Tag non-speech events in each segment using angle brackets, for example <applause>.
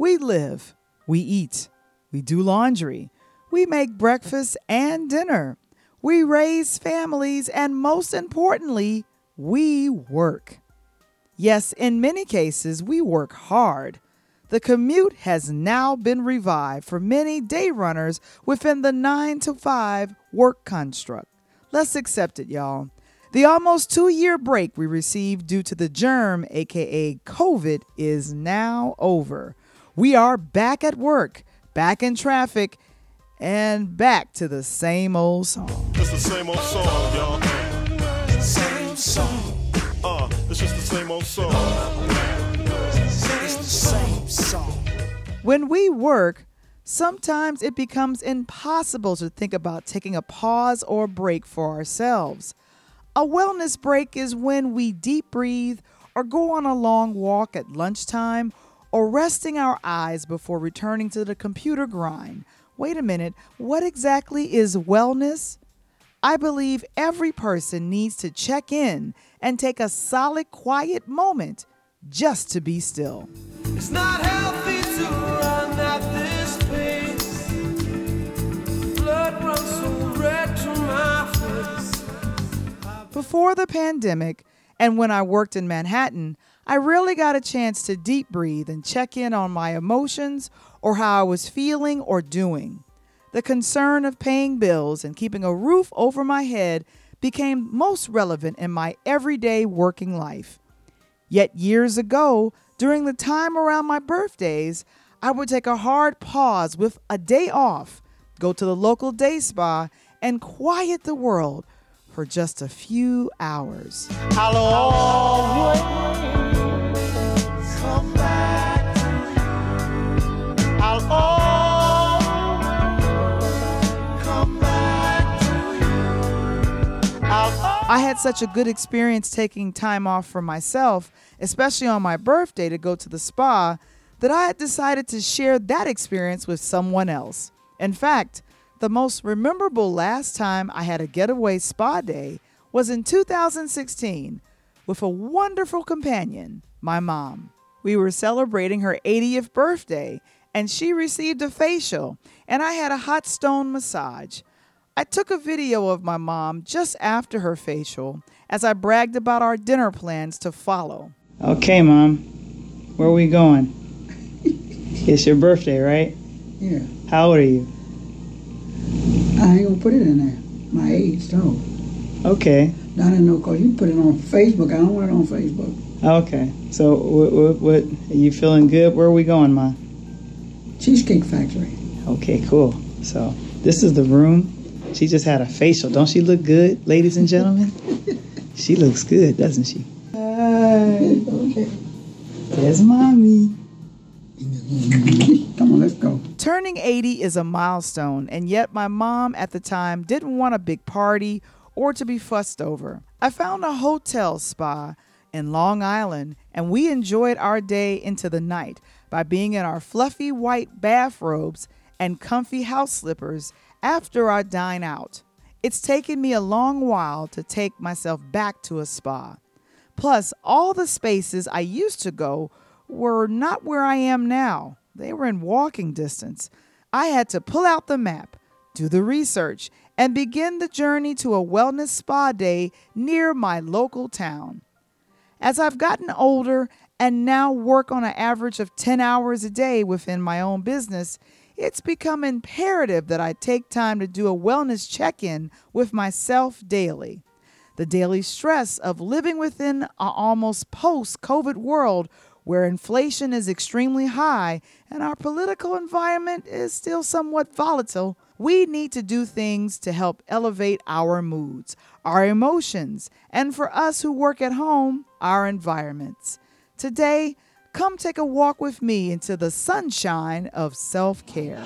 We live, we eat, we do laundry, we make breakfast and dinner, we raise families, and most importantly, we work. Yes, in many cases, we work hard. The commute has now been revived for many day runners within the 9 to 5 work construct. Let's accept it, y'all. The almost two year break we received due to the germ, aka COVID, is now over. We are back at work, back in traffic, and back to the same old song. It's the same old song, y'all. Same song. Uh, it's just the same old song. It's the same song. When we work, sometimes it becomes impossible to think about taking a pause or break for ourselves. A wellness break is when we deep breathe or go on a long walk at lunchtime or resting our eyes before returning to the computer grind. Wait a minute, what exactly is wellness? I believe every person needs to check in and take a solid, quiet moment just to be still. It's not healthy to run at this pace. Blood runs so red to my face. Before the pandemic, and when I worked in Manhattan, I rarely got a chance to deep breathe and check in on my emotions or how I was feeling or doing. The concern of paying bills and keeping a roof over my head became most relevant in my everyday working life. Yet years ago, during the time around my birthdays, I would take a hard pause with a day off, go to the local day spa, and quiet the world for just a few hours. I'll always I had such a good experience taking time off for myself, especially on my birthday to go to the spa, that I had decided to share that experience with someone else. In fact, the most memorable last time I had a getaway spa day was in 2016 with a wonderful companion, my mom. We were celebrating her 80th birthday, and she received a facial, and I had a hot stone massage. I took a video of my mom just after her facial as I bragged about our dinner plans to follow. Okay, mom, where are we going? <laughs> it's your birthday, right? Yeah, How old are you? I ain't gonna put it in there. My age, though. Okay, I didn't know because you put it on Facebook. I don't want it on Facebook. Okay. So, what, what, what, are you feeling good? Where are we going, ma? Cheesecake Factory. Okay, cool. So, this is the room. She just had a facial. Don't she look good, ladies and gentlemen? <laughs> she looks good, doesn't she? Hi. Okay. There's mommy. <laughs> Come on, let's go. Turning 80 is a milestone, and yet my mom at the time didn't want a big party or to be fussed over. I found a hotel spa in Long Island, and we enjoyed our day into the night by being in our fluffy white bathrobes and comfy house slippers after our dine out. It's taken me a long while to take myself back to a spa. Plus, all the spaces I used to go were not where I am now. They were in walking distance. I had to pull out the map, do the research, and begin the journey to a wellness spa day near my local town. As I've gotten older and now work on an average of 10 hours a day within my own business, it's become imperative that I take time to do a wellness check in with myself daily. The daily stress of living within an almost post COVID world where inflation is extremely high and our political environment is still somewhat volatile, we need to do things to help elevate our moods, our emotions, and for us who work at home, our environments. Today, come take a walk with me into the sunshine of self care.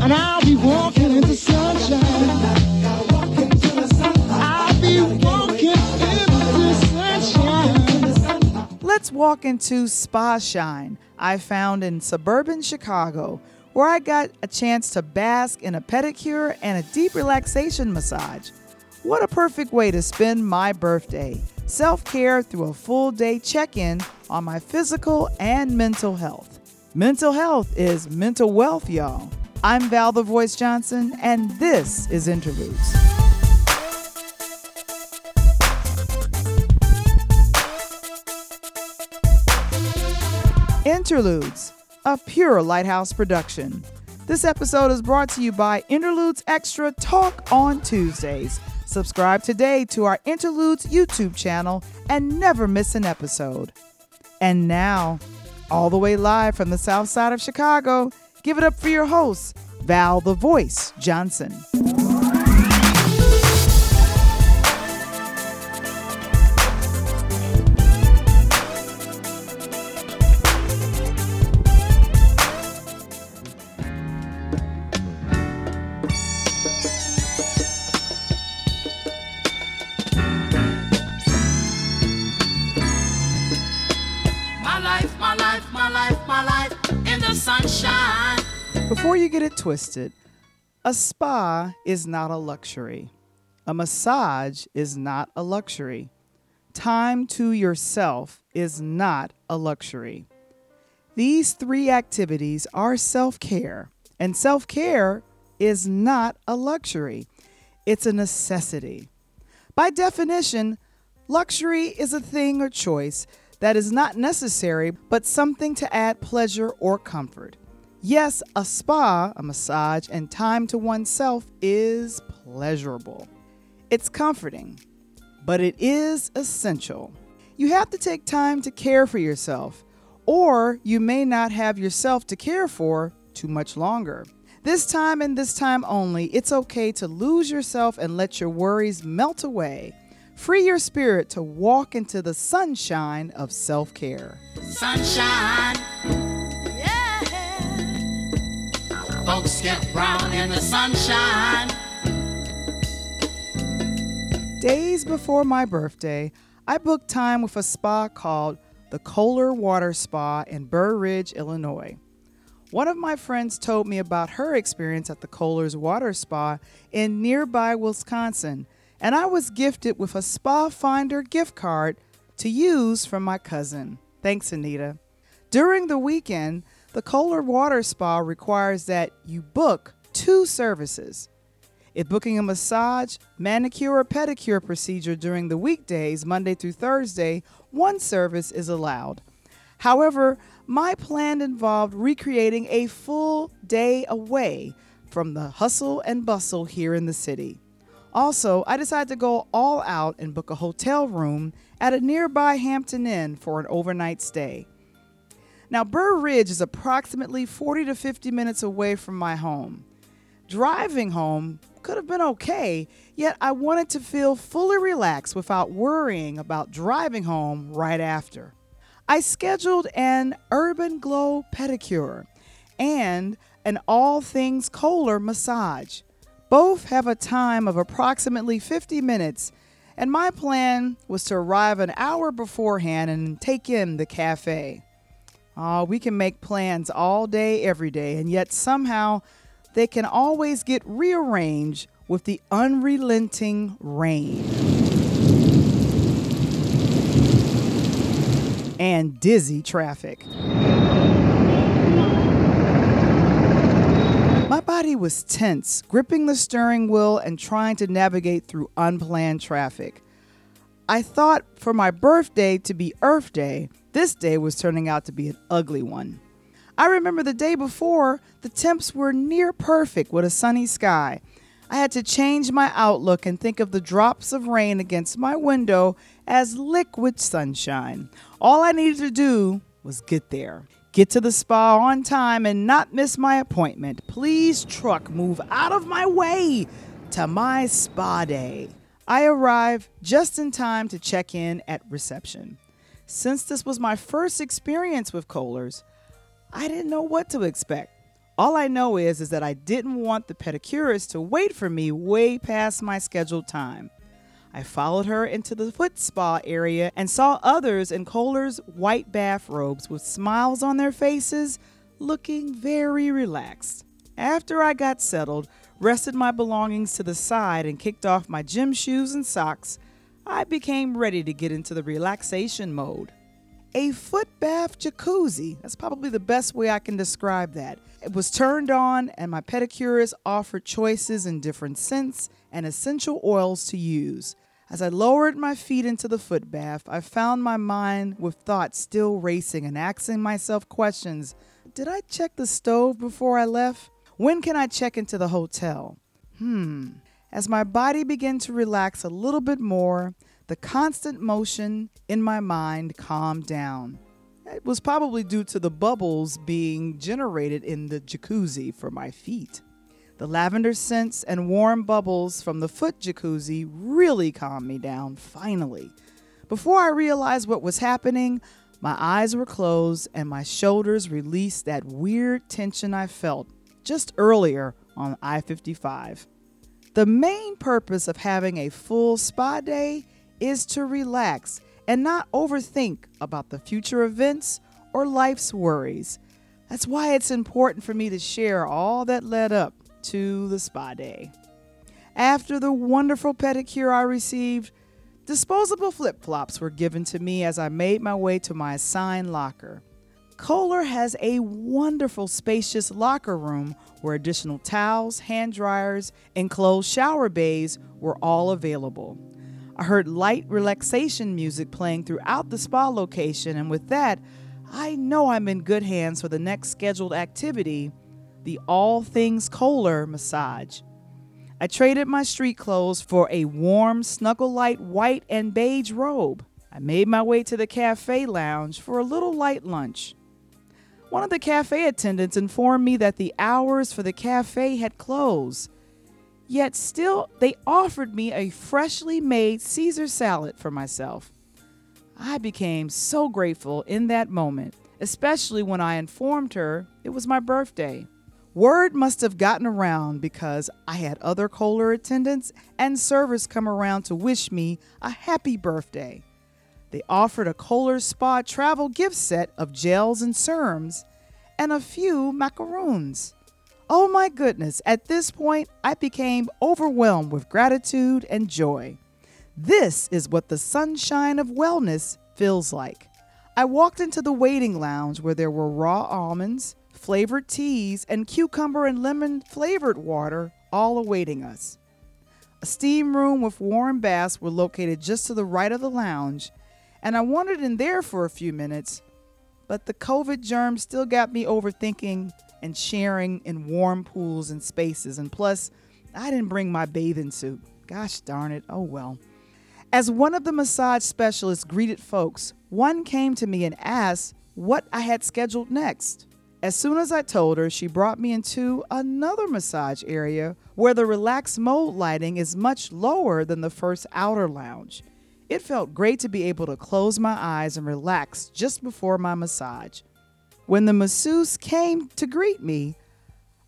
And I'll be walking in the sunshine. Let's walk into Spa Shine, I found in suburban Chicago, where I got a chance to bask in a pedicure and a deep relaxation massage. What a perfect way to spend my birthday! Self care through a full day check in on my physical and mental health. Mental health is mental wealth, y'all. I'm Val the Voice Johnson, and this is Interludes. Interludes, a pure Lighthouse production. This episode is brought to you by Interludes Extra Talk on Tuesdays. Subscribe today to our Interludes YouTube channel and never miss an episode. And now, all the way live from the south side of Chicago, give it up for your host, Val the Voice Johnson. Before you get it twisted, a spa is not a luxury. A massage is not a luxury. Time to yourself is not a luxury. These three activities are self care, and self care is not a luxury, it's a necessity. By definition, luxury is a thing or choice that is not necessary, but something to add pleasure or comfort. Yes, a spa, a massage, and time to oneself is pleasurable. It's comforting, but it is essential. You have to take time to care for yourself, or you may not have yourself to care for too much longer. This time and this time only, it's okay to lose yourself and let your worries melt away. Free your spirit to walk into the sunshine of self care. Sunshine. Folks get brown in the sunshine. Days before my birthday, I booked time with a spa called the Kohler Water Spa in Burr Ridge, Illinois. One of my friends told me about her experience at the Kohler's Water Spa in nearby Wisconsin, and I was gifted with a Spa Finder gift card to use from my cousin. Thanks, Anita. During the weekend, the Kohler Water Spa requires that you book two services. If booking a massage, manicure, or pedicure procedure during the weekdays, Monday through Thursday, one service is allowed. However, my plan involved recreating a full day away from the hustle and bustle here in the city. Also, I decided to go all out and book a hotel room at a nearby Hampton Inn for an overnight stay. Now, Burr Ridge is approximately 40 to 50 minutes away from my home. Driving home could have been okay, yet I wanted to feel fully relaxed without worrying about driving home right after. I scheduled an Urban Glow pedicure and an All Things Kohler massage. Both have a time of approximately 50 minutes, and my plan was to arrive an hour beforehand and take in the cafe. Oh, we can make plans all day, every day, and yet somehow they can always get rearranged with the unrelenting rain. And dizzy traffic. My body was tense, gripping the steering wheel and trying to navigate through unplanned traffic. I thought for my birthday to be Earth Day, this day was turning out to be an ugly one. I remember the day before, the temps were near perfect with a sunny sky. I had to change my outlook and think of the drops of rain against my window as liquid sunshine. All I needed to do was get there. Get to the spa on time and not miss my appointment. Please, truck, move out of my way to my spa day. I arrived just in time to check in at reception. Since this was my first experience with Kohlers, I didn't know what to expect. All I know is, is that I didn't want the pedicurist to wait for me way past my scheduled time. I followed her into the foot spa area and saw others in Kohler's white bathrobes with smiles on their faces, looking very relaxed. After I got settled, rested my belongings to the side, and kicked off my gym shoes and socks, I became ready to get into the relaxation mode. a foot bath jacuzzi. That's probably the best way I can describe that. It was turned on, and my pedicurist offered choices in different scents and essential oils to use. As I lowered my feet into the foot bath, I found my mind with thoughts still racing and asking myself questions. Did I check the stove before I left? When can I check into the hotel? Hmm. As my body began to relax a little bit more, the constant motion in my mind calmed down. It was probably due to the bubbles being generated in the jacuzzi for my feet. The lavender scents and warm bubbles from the foot jacuzzi really calmed me down, finally. Before I realized what was happening, my eyes were closed and my shoulders released that weird tension I felt just earlier on I 55. The main purpose of having a full spa day is to relax and not overthink about the future events or life's worries. That's why it's important for me to share all that led up to the spa day. After the wonderful pedicure I received, disposable flip flops were given to me as I made my way to my assigned locker. Kohler has a wonderful, spacious locker room where additional towels, hand dryers, and closed shower bays were all available. I heard light relaxation music playing throughout the spa location, and with that, I know I'm in good hands for the next scheduled activity the All Things Kohler massage. I traded my street clothes for a warm, snuggle light white and beige robe. I made my way to the cafe lounge for a little light lunch. One of the cafe attendants informed me that the hours for the cafe had closed. Yet still, they offered me a freshly made Caesar salad for myself. I became so grateful in that moment, especially when I informed her it was my birthday. Word must have gotten around because I had other Kohler attendants and servers come around to wish me a happy birthday. They offered a Kohler Spa travel gift set of gels and serums and a few macaroons. Oh my goodness, at this point, I became overwhelmed with gratitude and joy. This is what the sunshine of wellness feels like. I walked into the waiting lounge where there were raw almonds, flavored teas, and cucumber and lemon flavored water all awaiting us. A steam room with warm baths were located just to the right of the lounge, and I wandered in there for a few minutes, but the COVID germs still got me overthinking and sharing in warm pools and spaces, and plus, I didn't bring my bathing suit. Gosh darn it, oh well. As one of the massage specialists greeted folks, one came to me and asked what I had scheduled next. As soon as I told her, she brought me into another massage area where the relaxed mode lighting is much lower than the first outer lounge. It felt great to be able to close my eyes and relax just before my massage. When the masseuse came to greet me,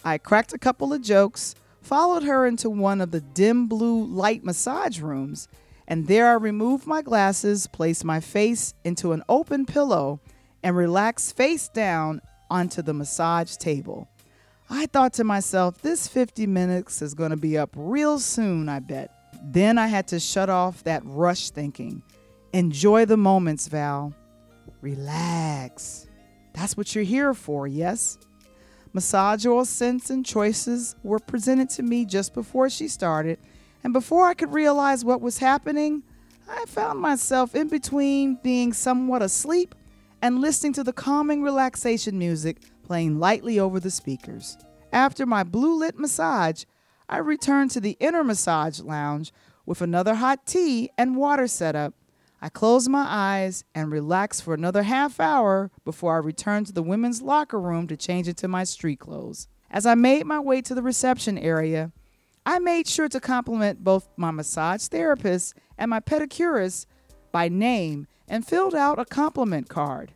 I cracked a couple of jokes, followed her into one of the dim blue light massage rooms, and there I removed my glasses, placed my face into an open pillow, and relaxed face down onto the massage table. I thought to myself, this 50 minutes is going to be up real soon, I bet. Then I had to shut off that rush thinking. Enjoy the moments, Val. Relax. That's what you're here for, yes? Massage oil scents and choices were presented to me just before she started, and before I could realize what was happening, I found myself in between being somewhat asleep and listening to the calming relaxation music playing lightly over the speakers. After my blue lit massage, I returned to the inner massage lounge with another hot tea and water setup. I closed my eyes and relaxed for another half hour before I returned to the women's locker room to change into my street clothes. As I made my way to the reception area, I made sure to compliment both my massage therapist and my pedicurist by name and filled out a compliment card.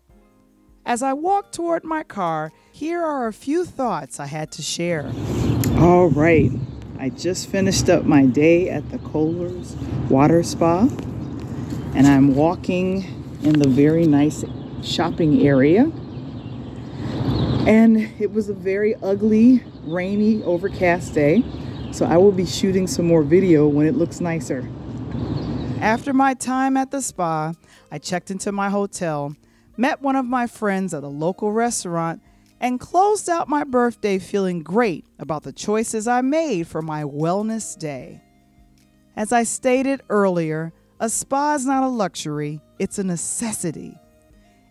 As I walked toward my car, here are a few thoughts I had to share. All right, I just finished up my day at the Kohler's Water Spa, and I'm walking in the very nice shopping area. And it was a very ugly, rainy, overcast day, so I will be shooting some more video when it looks nicer. After my time at the spa, I checked into my hotel, met one of my friends at a local restaurant, and closed out my birthday feeling great about the choices I made for my wellness day. As I stated earlier, a spa is not a luxury, it's a necessity.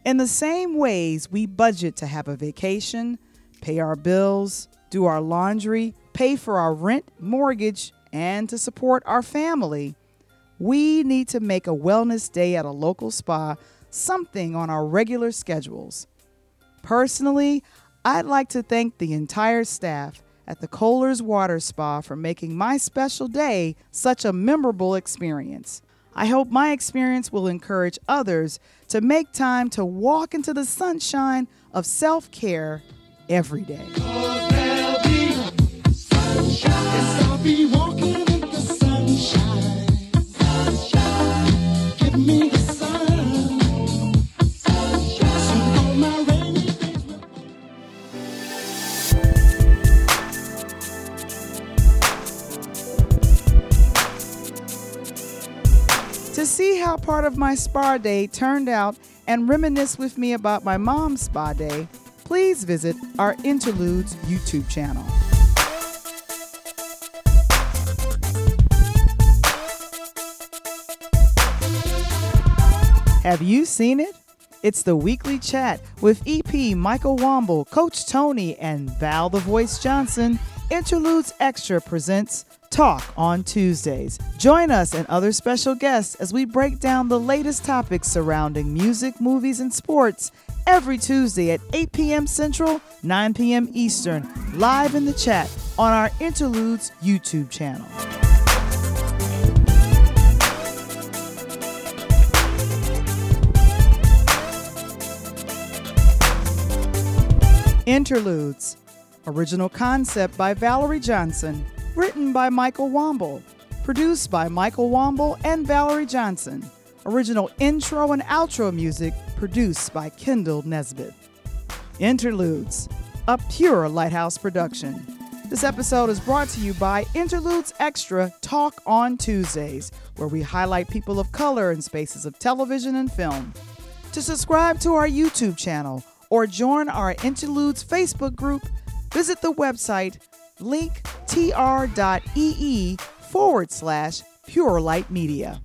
In the same ways we budget to have a vacation, pay our bills, do our laundry, pay for our rent, mortgage, and to support our family, we need to make a wellness day at a local spa something on our regular schedules. Personally, I'd like to thank the entire staff at the Kohler's Water Spa for making my special day such a memorable experience. I hope my experience will encourage others to make time to walk into the sunshine of self care every day. How part of my spa day turned out and reminisce with me about my mom's spa day, please visit our Interludes YouTube channel. Have you seen it? It's the weekly chat with EP Michael Womble, Coach Tony, and Val the Voice Johnson. Interludes Extra presents Talk on Tuesdays. Join us and other special guests as we break down the latest topics surrounding music, movies, and sports every Tuesday at 8 p.m. Central, 9 p.m. Eastern, live in the chat on our Interludes YouTube channel. Interludes. Original concept by Valerie Johnson. Written by Michael Womble. Produced by Michael Womble and Valerie Johnson. Original intro and outro music produced by Kendall Nesbitt. Interludes. A pure Lighthouse production. This episode is brought to you by Interludes Extra Talk on Tuesdays, where we highlight people of color in spaces of television and film. To subscribe to our YouTube channel or join our Interludes Facebook group, visit the website linktr.ee forward slash Pure Light Media.